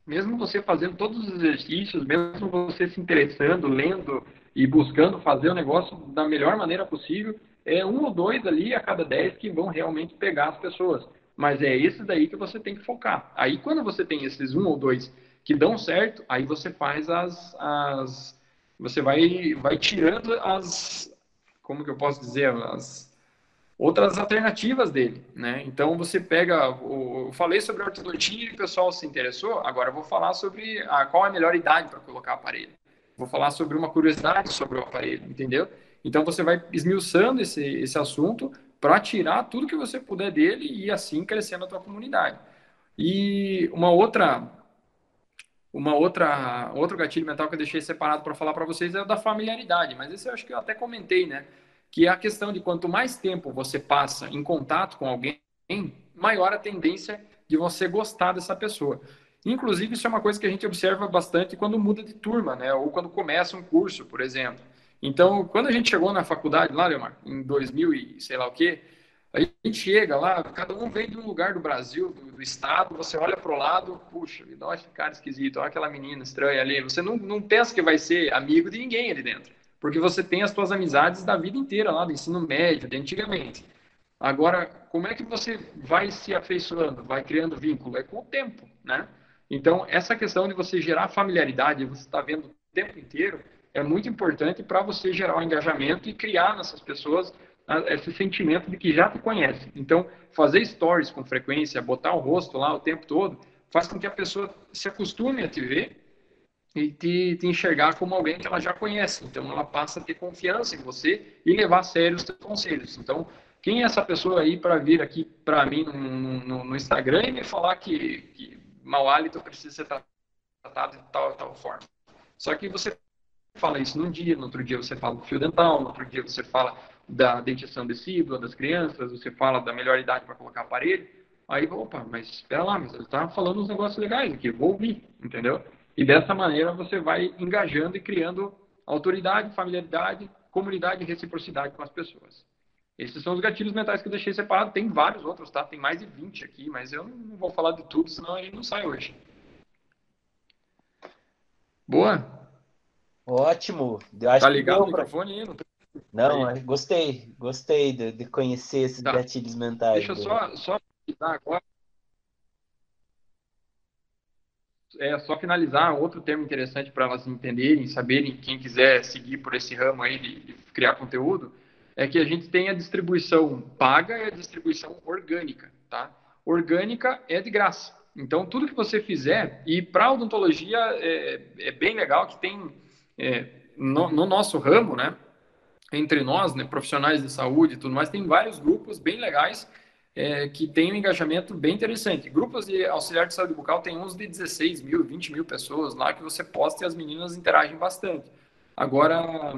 Mesmo você fazendo todos os exercícios, mesmo você se interessando, lendo e buscando fazer o negócio da melhor maneira possível, é um ou dois ali a cada 10 que vão realmente pegar as pessoas. Mas é esse daí que você tem que focar. Aí, quando você tem esses um ou dois que dão certo, aí você faz as. as você vai, vai tirando as, como que eu posso dizer, as outras alternativas dele, né? Então você pega, eu falei sobre a ortodontia e o pessoal se interessou, agora eu vou falar sobre a, qual é a melhor idade para colocar aparelho. Vou falar sobre uma curiosidade sobre o aparelho, entendeu? Então você vai esmiuçando esse, esse assunto para tirar tudo que você puder dele e assim crescendo a tua comunidade. E uma outra uma outra outro gatilho mental que eu deixei separado para falar para vocês é o da familiaridade, mas esse eu acho que eu até comentei, né? Que é a questão de quanto mais tempo você passa em contato com alguém, maior a tendência de você gostar dessa pessoa. Inclusive, isso é uma coisa que a gente observa bastante quando muda de turma, né? Ou quando começa um curso, por exemplo. Então, quando a gente chegou na faculdade lá, Leomar, em 2000 e sei lá o quê, a gente chega lá, cada um vem de um lugar do Brasil, do, do estado, você olha para o lado, puxa, olha que cara esquisito, olha aquela menina estranha ali. Você não, não pensa que vai ser amigo de ninguém ali dentro, porque você tem as suas amizades da vida inteira lá, do ensino médio, de antigamente. Agora, como é que você vai se afeiçoando, vai criando vínculo? É com o tempo, né? Então, essa questão de você gerar familiaridade, você está vendo o tempo inteiro, é muito importante para você gerar o um engajamento e criar nessas pessoas esse sentimento de que já te conhece. Então, fazer stories com frequência, botar o rosto lá o tempo todo, faz com que a pessoa se acostume a te ver e te, te, enxergar como alguém que ela já conhece. Então, ela passa a ter confiança em você e levar a sério os seus conselhos. Então, quem é essa pessoa aí para vir aqui para mim no, no, no, Instagram e me falar que, que mau hálito precisa ser tratado de tal tal forma? Só que você fala isso num dia, no outro dia você fala fio dental, no outro dia você fala da dentição decídua das crianças, você fala da melhor idade para colocar aparelho, aí, opa, mas espera lá, mas ele está falando uns negócios legais aqui, vou ouvir, entendeu? E dessa maneira você vai engajando e criando autoridade, familiaridade, comunidade e reciprocidade com as pessoas. Esses são os gatilhos mentais que eu deixei separado. Tem vários outros, tá? Tem mais de 20 aqui, mas eu não vou falar de tudo, senão a gente não sai hoje. Boa? Ótimo. tá ligado o microfone aí? Não não, aí. gostei, gostei de, de conhecer esses tá. gatilhos mentais. Deixa eu só, só finalizar agora. É só finalizar outro termo interessante para elas entenderem, saberem, quem quiser seguir por esse ramo aí de, de criar conteúdo, é que a gente tem a distribuição paga e a distribuição orgânica, tá? Orgânica é de graça. Então, tudo que você fizer, e para odontologia é, é, bem legal que tem, é, no, no, nosso ramo, né, entre nós, né, profissionais de saúde e tudo mais, tem vários grupos bem legais é, que tem um engajamento bem interessante. Grupos de auxiliar de saúde bucal tem uns de 16 mil, 20 mil pessoas lá que você posta e as meninas interagem bastante. Agora,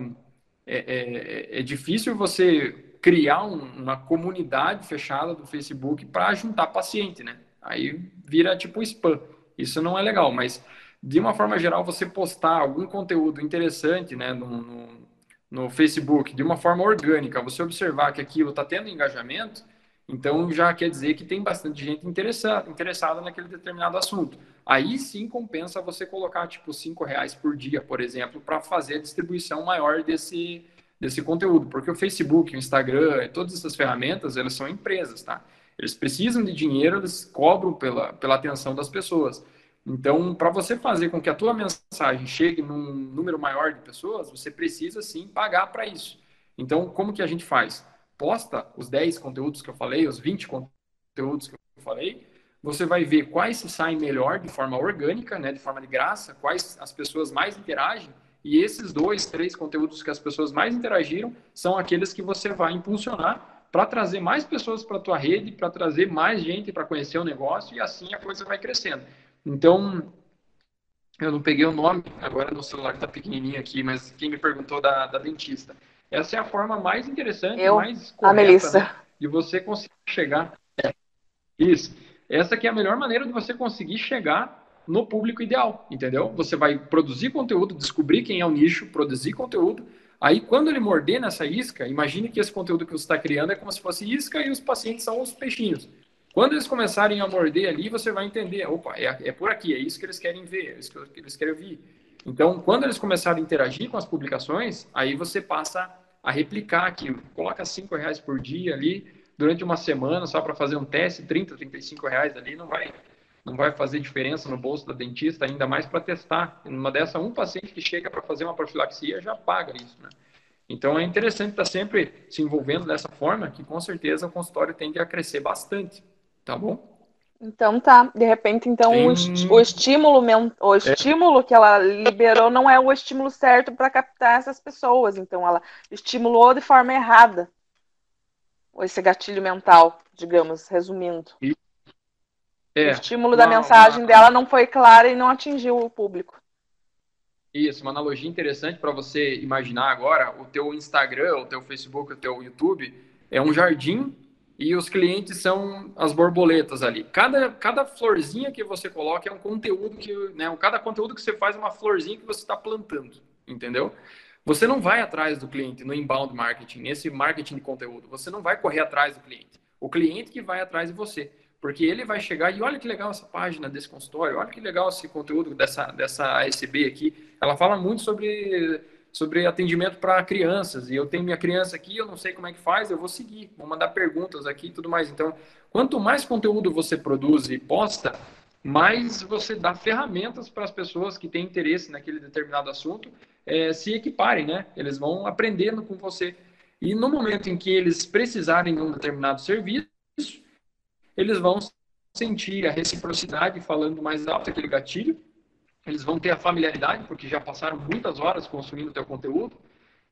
é, é, é difícil você criar um, uma comunidade fechada do Facebook para juntar paciente, né? Aí vira tipo spam. Isso não é legal, mas de uma forma geral, você postar algum conteúdo interessante né, no, no, no Facebook, de uma forma orgânica, você observar que aquilo está tendo engajamento, então já quer dizer que tem bastante gente interessada, interessada naquele determinado assunto. Aí sim compensa você colocar tipo cinco reais por dia, por exemplo, para fazer a distribuição maior desse, desse conteúdo, porque o Facebook, o Instagram, todas essas ferramentas, elas são empresas, tá? Eles precisam de dinheiro, eles cobram pela, pela atenção das pessoas. Então, para você fazer com que a tua mensagem chegue num número maior de pessoas, você precisa sim pagar para isso. Então, como que a gente faz? Posta os 10 conteúdos que eu falei, os 20 conteúdos que eu falei, você vai ver quais se saem melhor de forma orgânica, né, de forma de graça, quais as pessoas mais interagem, e esses dois, três conteúdos que as pessoas mais interagiram são aqueles que você vai impulsionar para trazer mais pessoas para a tua rede, para trazer mais gente para conhecer o negócio e assim a coisa vai crescendo. Então, eu não peguei o nome, agora no celular está pequenininho aqui, mas quem me perguntou da, da dentista. Essa é a forma mais interessante, eu, mais correta, a Melissa. Né, de você conseguir chegar. Isso. Essa que é a melhor maneira de você conseguir chegar no público ideal, entendeu? Você vai produzir conteúdo, descobrir quem é o nicho, produzir conteúdo, Aí, quando ele morder nessa isca, imagine que esse conteúdo que você está criando é como se fosse isca e os pacientes são os peixinhos. Quando eles começarem a morder ali, você vai entender, opa, é, é por aqui, é isso que eles querem ver, é isso que eles querem ouvir. Então, quando eles começarem a interagir com as publicações, aí você passa a replicar aquilo. Coloca cinco reais por dia ali, durante uma semana, só para fazer um teste, 30, 35 reais ali, não vai, não vai fazer diferença no bolso da dentista, ainda mais para testar. Numa dessa, um paciente que chega para fazer uma profilaxia já paga isso, né? Então é interessante estar tá sempre se envolvendo dessa forma, que com certeza o consultório tende a crescer bastante, tá bom? Então tá, de repente então o, estímulo o estímulo é. que ela liberou não é o estímulo certo para captar essas pessoas, então ela estimulou de forma errada esse gatilho mental, digamos, resumindo. E é, o estímulo uma, da mensagem uma... dela não foi clara e não atingiu o público. Isso, uma analogia interessante para você imaginar agora, o teu Instagram, o teu Facebook, o teu YouTube é um jardim e os clientes são as borboletas ali. Cada, cada florzinha que você coloca é um conteúdo que, né, cada conteúdo que você faz é uma florzinha que você está plantando, entendeu? Você não vai atrás do cliente no inbound marketing, nesse marketing de conteúdo. Você não vai correr atrás do cliente. O cliente que vai atrás de você. Porque ele vai chegar e olha que legal essa página desse consultório, olha que legal esse conteúdo dessa, dessa ASB aqui. Ela fala muito sobre, sobre atendimento para crianças. E eu tenho minha criança aqui, eu não sei como é que faz, eu vou seguir, vou mandar perguntas aqui e tudo mais. Então, quanto mais conteúdo você produz e posta, mais você dá ferramentas para as pessoas que têm interesse naquele determinado assunto é, se equiparem, né? Eles vão aprendendo com você. E no momento em que eles precisarem de um determinado serviço, eles vão sentir a reciprocidade falando mais alto aquele gatilho, eles vão ter a familiaridade, porque já passaram muitas horas consumindo o teu conteúdo,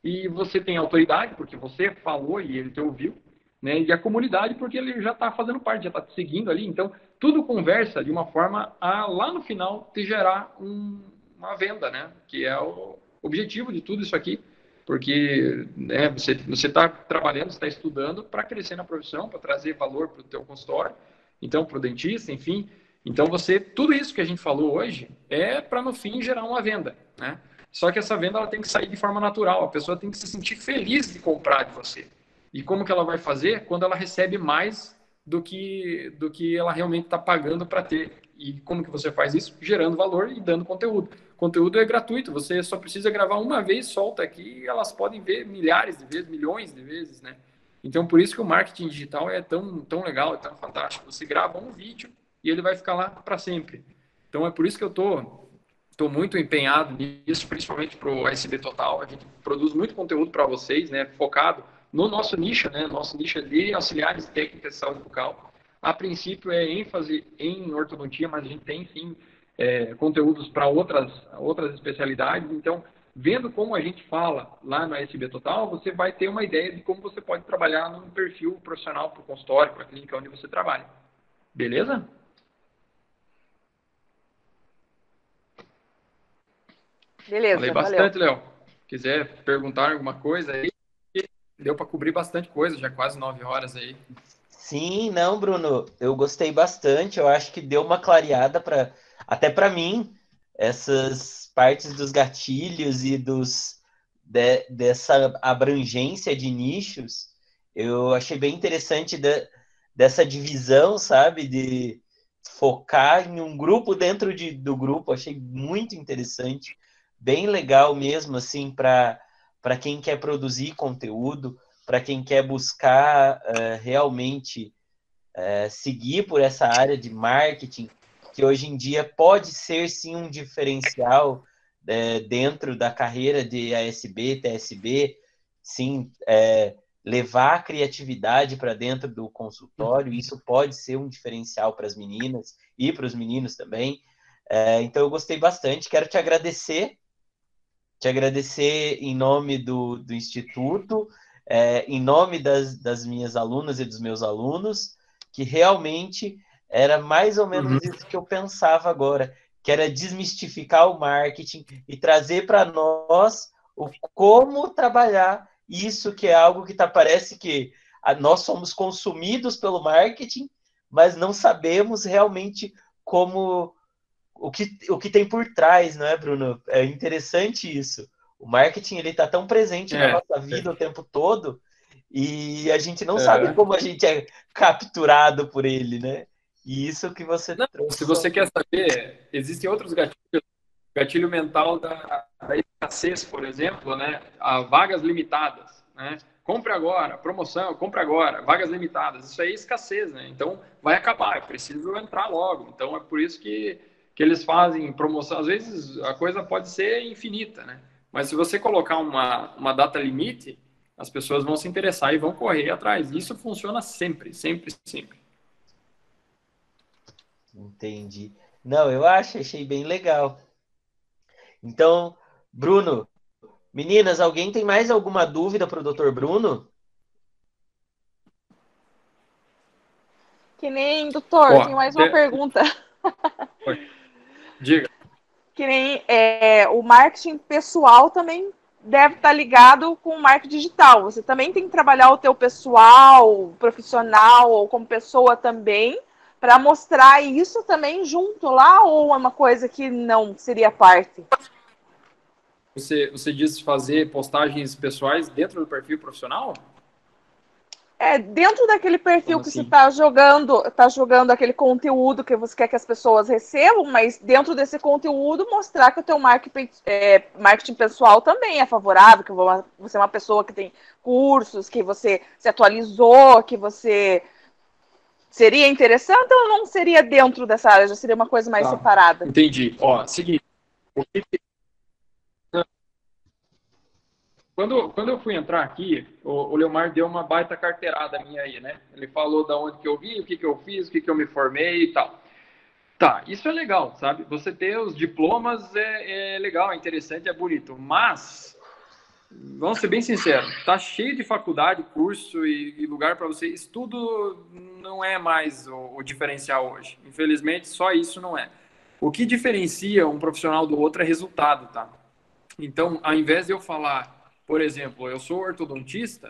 e você tem autoridade, porque você falou e ele te ouviu, né? e a comunidade, porque ele já está fazendo parte, já está te seguindo ali, então tudo conversa de uma forma a, lá no final, te gerar um, uma venda, né? que é o objetivo de tudo isso aqui, porque né, você está trabalhando, está estudando para crescer na profissão, para trazer valor para o teu consultório, então para o dentista, enfim. Então você, tudo isso que a gente falou hoje é para no fim gerar uma venda, né? Só que essa venda ela tem que sair de forma natural, a pessoa tem que se sentir feliz de comprar de você. E como que ela vai fazer? Quando ela recebe mais do que do que ela realmente está pagando para ter. E como que você faz isso? Gerando valor e dando conteúdo conteúdo é gratuito, você só precisa gravar uma vez, solta aqui e elas podem ver milhares de vezes, milhões de vezes, né? Então, por isso que o marketing digital é tão, tão legal, é tão fantástico. Você grava um vídeo e ele vai ficar lá para sempre. Então, é por isso que eu tô, tô muito empenhado nisso, principalmente para o SB Total. A gente produz muito conteúdo para vocês, né? Focado no nosso nicho, né? Nosso nicho de auxiliares técnicas de saúde bucal. a princípio é ênfase em ortodontia, mas a gente tem sim é, conteúdos para outras, outras especialidades. Então, vendo como a gente fala lá no SB Total, você vai ter uma ideia de como você pode trabalhar num perfil profissional para o consultório, para a clínica onde você trabalha. Beleza? Beleza. Falei bastante, Léo. Quiser perguntar alguma coisa aí, deu para cobrir bastante coisa, já quase nove horas aí. Sim, não, Bruno, eu gostei bastante. Eu acho que deu uma clareada para até para mim essas partes dos gatilhos e dos de, dessa abrangência de nichos. Eu achei bem interessante de, dessa divisão, sabe, de focar em um grupo dentro de, do grupo. Achei muito interessante bem legal mesmo, assim, para quem quer produzir conteúdo, para quem quer buscar uh, realmente uh, seguir por essa área de marketing, que hoje em dia pode ser sim um diferencial uh, dentro da carreira de ASB, TSB, sim, levar a criatividade para dentro do consultório, isso pode ser um diferencial para as meninas e para os meninos também. então eu gostei bastante, quero te agradecer te agradecer em nome do, do Instituto, é, em nome das, das minhas alunas e dos meus alunos, que realmente era mais ou menos uhum. isso que eu pensava agora, que era desmistificar o marketing e trazer para nós o como trabalhar isso que é algo que tá, parece que nós somos consumidos pelo marketing, mas não sabemos realmente como o que, o que tem por trás, não é, Bruno? É interessante isso. O marketing ele está tão presente é, na nossa vida é. o tempo todo e a gente não é. sabe como a gente é capturado por ele, né? E isso que você não, trouxe. Se você quer saber, existem outros gatilhos. Gatilho mental da, da escassez, por exemplo, né? A vagas limitadas, né? Compre agora, promoção, compre agora, vagas limitadas. Isso aí é escassez, né? Então vai acabar, é preciso entrar logo. Então é por isso que que eles fazem promoção. Às vezes a coisa pode ser infinita, né? Mas se você colocar uma, uma data limite, as pessoas vão se interessar e vão correr atrás. Isso funciona sempre, sempre, sempre. Entendi. Não, eu acho, achei bem legal. Então, Bruno, meninas, alguém tem mais alguma dúvida para o Dr. Bruno? Que nem, doutor, tem mais uma de... pergunta. (laughs) Diga. Que nem é, o marketing pessoal também deve estar ligado com o marketing digital. Você também tem que trabalhar o teu pessoal, profissional ou como pessoa também, para mostrar isso também junto lá ou é uma coisa que não seria parte? Você, você disse fazer postagens pessoais dentro do perfil profissional? É, dentro daquele perfil Como que assim? você está jogando, tá jogando aquele conteúdo que você quer que as pessoas recebam, mas dentro desse conteúdo mostrar que o teu marketing, é, marketing pessoal também é favorável, que você é uma pessoa que tem cursos, que você se atualizou, que você seria interessante ou não seria dentro dessa área, já seria uma coisa mais tá. separada? Entendi. Ó, seguinte, o que quando, quando eu fui entrar aqui, o, o Leomar deu uma baita carteirada minha aí, né? Ele falou da onde que eu vi, o que, que eu fiz, o que, que eu me formei e tal. Tá, isso é legal, sabe? Você ter os diplomas é, é legal, é interessante, é bonito, mas vamos ser bem sinceros, tá cheio de faculdade, curso e, e lugar para você. Estudo não é mais o, o, diferencial hoje. Infelizmente, só isso não é. O que diferencia um profissional do outro é resultado, tá? Então, ao invés de eu falar por exemplo, eu sou ortodontista.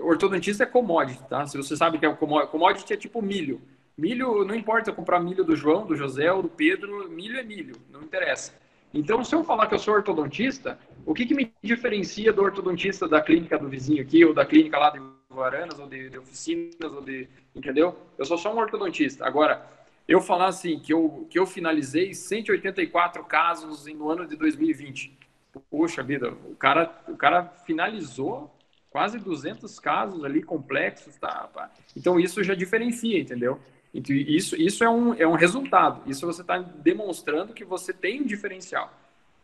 Ortodontista é commodity, tá? Se você sabe que é commodity, é tipo milho. Milho, não importa comprar milho do João, do José ou do Pedro, milho é milho, não interessa. Então, se eu falar que eu sou ortodontista, o que, que me diferencia do ortodontista da clínica do vizinho aqui, ou da clínica lá de Guaranas, ou de, de oficinas, ou de. Entendeu? Eu sou só um ortodontista. Agora, eu falar assim, que eu, que eu finalizei 184 casos no ano de 2020 Poxa vida, o cara, o cara finalizou quase 200 casos ali complexos, tá? Então isso já diferencia, entendeu? Então, isso, isso é, um, é um resultado. Isso você está demonstrando que você tem um diferencial.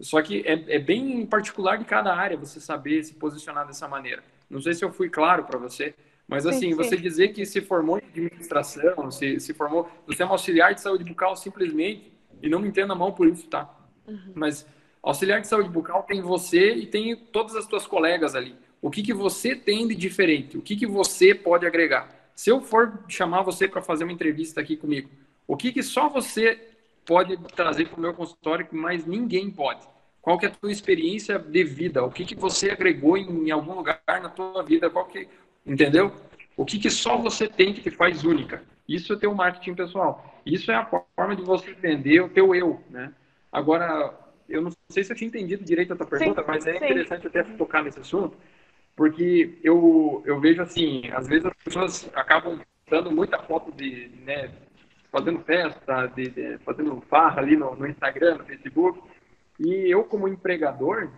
Só que é, é bem particular de cada área você saber se posicionar dessa maneira. Não sei se eu fui claro para você, Mas assim, sim, você dizer que se formou em administração, se, se formou, você é um auxiliar de saúde bucal simplesmente, e não me entenda mal por isso, tá? Uhum. Mas auxiliar de saúde bucal tem você e tem todas as suas colegas ali. O que, que você tem de diferente? O que, que você pode agregar? Se eu for chamar você para fazer uma entrevista aqui comigo, o que, que só você pode trazer para o meu consultório que mais ninguém pode? Qual que é a tua experiência de vida? O que, que você agregou em, em algum lugar na tua vida? Qual que, entendeu? O que, que só você tem que te faz única? Isso é teu marketing pessoal. Isso é a forma de você vender o teu eu, né? Agora, eu não sei se eu tinha entendido direito a tua pergunta, sim, mas é sim. interessante até tocar nesse assunto, porque eu, eu vejo assim, às vezes as pessoas acabam dando muita foto de, né, fazendo festa, de, de, fazendo farra ali no, no Instagram, no Facebook, e eu como empregador,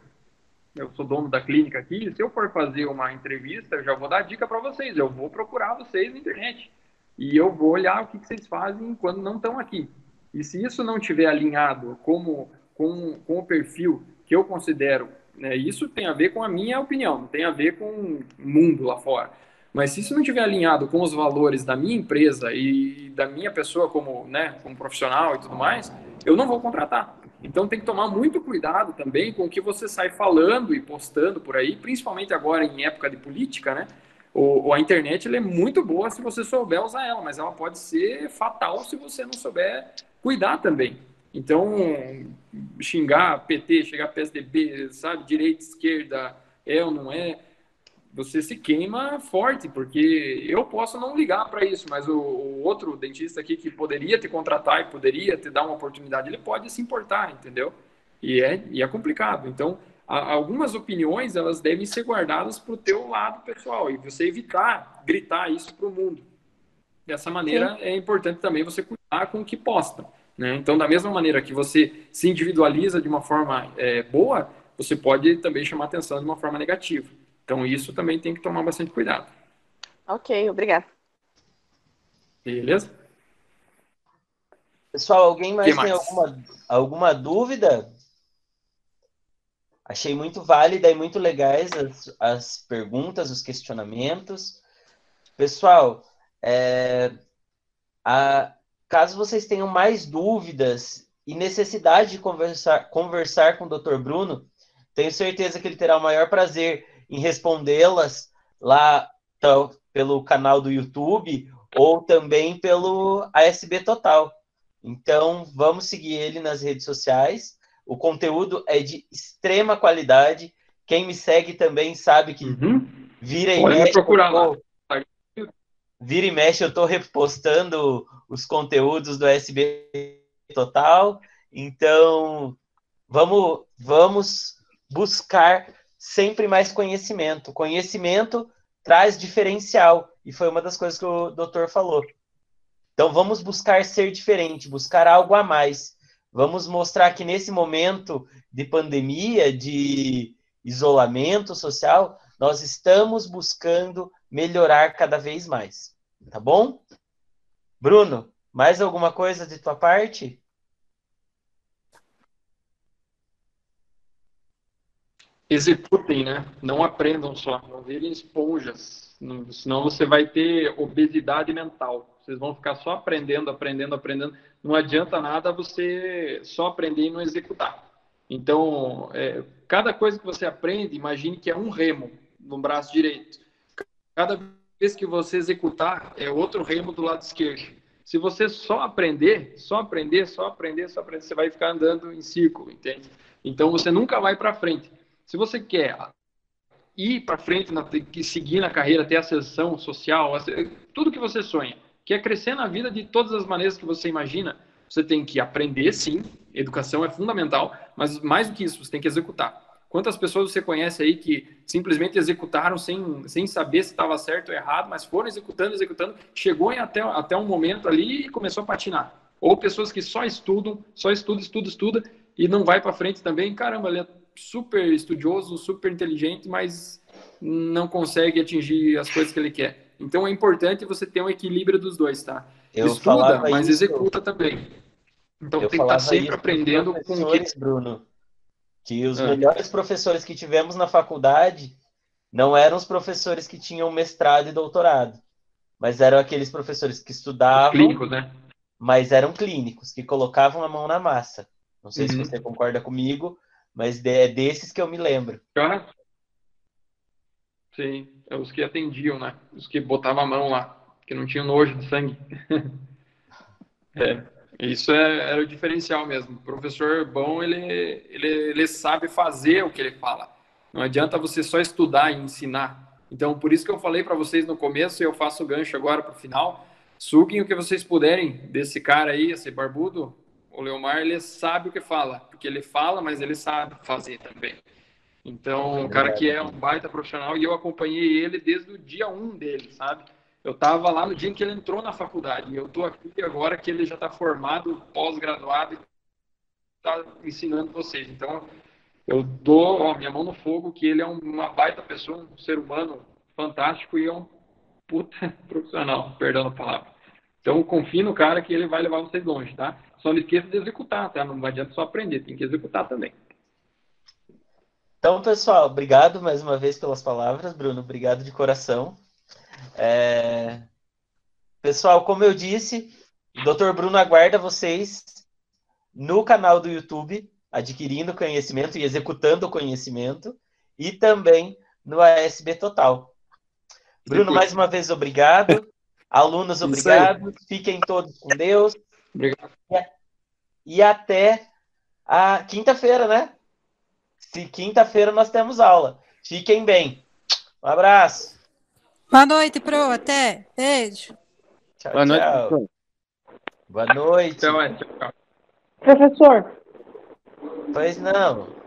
eu sou dono da clínica aqui, se eu for fazer uma entrevista, eu já vou dar dica para vocês, eu vou procurar vocês na internet, e eu vou olhar o que, que vocês fazem quando não estão aqui. E se isso não tiver alinhado como, com, com o perfil que eu considero, né, isso tem a ver com a minha opinião, não tem a ver com o mundo lá fora. Mas se isso não tiver alinhado com os valores da minha empresa e da minha pessoa como, né, como profissional e tudo mais, eu não vou contratar. Então tem que tomar muito cuidado também com o que você sai falando e postando por aí, principalmente agora em época de política, né? A internet é muito boa se você souber usar ela, mas ela pode ser fatal se você não souber cuidar também. Então, xingar PT, chegar PSDB, sabe, direita, esquerda, é ou não é, você se queima forte, porque eu posso não ligar para isso, mas o, o, outro dentista aqui que poderia te contratar e poderia te dar uma oportunidade, ele pode se importar, entendeu? E é, e é complicado. Então, a, algumas opiniões, elas devem ser guardadas para o teu lado pessoal e você evitar gritar isso para o mundo. Dessa maneira, Sim. é importante também você cuidar com o que posta. Né? Então, da mesma maneira que você se individualiza de uma forma é, boa, você pode também chamar atenção de uma forma negativa. Então, isso também tem que tomar bastante cuidado. Ok, obrigado. Beleza? Pessoal, alguém mais, mais? tem alguma, alguma dúvida? Achei muito válida e muito legais as, as perguntas, os questionamentos. Pessoal, é, a, Caso vocês tenham mais dúvidas e necessidade de conversar, conversar com o Dr. Bruno, tenho certeza que ele terá o maior prazer em respondê-las lá pelo canal do YouTube ou também pelo ASB Total. Então, vamos seguir ele nas redes sociais. O conteúdo é de extrema qualidade. Quem me segue também sabe que uhum. vira e mexe. procurar lá. Vira e mexe, eu estou repostando os conteúdos do SB Total. Então, vamos, vamos buscar sempre mais conhecimento. Conhecimento traz diferencial, e foi uma das coisas que o doutor falou. Então, vamos buscar ser diferente, buscar algo a mais. Vamos mostrar que nesse momento de pandemia, de isolamento social, nós estamos buscando melhorar cada vez mais. Tá bom? Bruno, mais alguma coisa de tua parte? Executem, né? Não aprendam só, não virem esponjas, senão você vai ter obesidade mental. Vocês vão ficar só aprendendo, aprendendo, aprendendo. Não adianta nada você só aprender e não executar. Então, é, cada coisa que você aprende, imagine que é um remo no braço direito. Cada vez que você executar, é outro remo do lado esquerdo. Se você só aprender, só aprender, só aprender, só aprender, você vai ficar andando em círculo, entende? Então você nunca vai para frente. Se você quer ir para frente, seguir na carreira, ter ascensão social, tudo que você sonha, quer crescer na vida de todas as maneiras que você imagina, você tem que aprender, sim, educação é fundamental, mas mais do que isso, você tem que executar. Quantas pessoas você conhece aí que simplesmente executaram sem, sem saber se estava certo ou errado, mas foram executando, executando, chegou em até, até um momento ali e começou a patinar. Ou pessoas que só estudam, só estuda, estuda, estuda e não vai para frente também. Caramba, ele é super estudioso, super inteligente, mas não consegue atingir as coisas que ele quer. Então é importante você ter um equilíbrio dos dois, tá? Eu Estuda, mas isso, executa também. Então tem que estar sempre aprendendo com o que... Bruno que os é. melhores professores que tivemos na faculdade não eram os professores que tinham mestrado e doutorado, mas eram aqueles professores que estudavam. Os clínicos, né? Mas eram clínicos, que colocavam a mão na massa. Não sei uhum. se você concorda comigo, mas é desses que eu me lembro. Cara, sim, é os que atendiam, né? Os que botavam a mão lá, que não tinham nojo de sangue. (laughs) é, isso é, era o diferencial mesmo. O professor bom, ele, ele, ele sabe fazer o que ele fala. Não adianta você só estudar e ensinar. Então, por isso que eu falei para vocês no começo, e eu faço o gancho agora para o final, suguem o que vocês puderem desse cara aí, esse barbudo, o Leomar, ele sabe o que fala, porque ele fala, mas ele sabe fazer também. Então, um cara que é um baita profissional, e eu acompanhei ele desde o dia um dele, sabe? Eu estava lá no dia em que ele entrou na faculdade, e eu estou aqui agora que ele já está formado, pós-graduado, e está ensinando vocês. Então, eu dou ó, minha mão no fogo que ele é uma baita pessoa, um ser humano fantástico e é um puta (laughs) profissional, perdão a palavra. Então confie no cara que ele vai levar vocês longe, tá? Só não esqueça de executar, tá? Não adianta só aprender, tem que executar também. Então, pessoal, obrigado mais uma vez pelas palavras, Bruno. Obrigado de coração. É... Pessoal, como eu disse, o Dr. Bruno aguarda vocês no canal do YouTube adquirindo conhecimento e executando o conhecimento, e também no ASB Total. Bruno, mais uma vez, obrigado. (laughs) Alunos, obrigado. Fiquem todos com Deus. Obrigado. E até a quinta-feira, né? Se quinta-feira nós temos aula. Fiquem bem. Um abraço. Boa noite, Pro. Até. Beijo. Tchau, Boa tchau. Noite. Boa noite. Tchau, tchau. Professor. Pois não.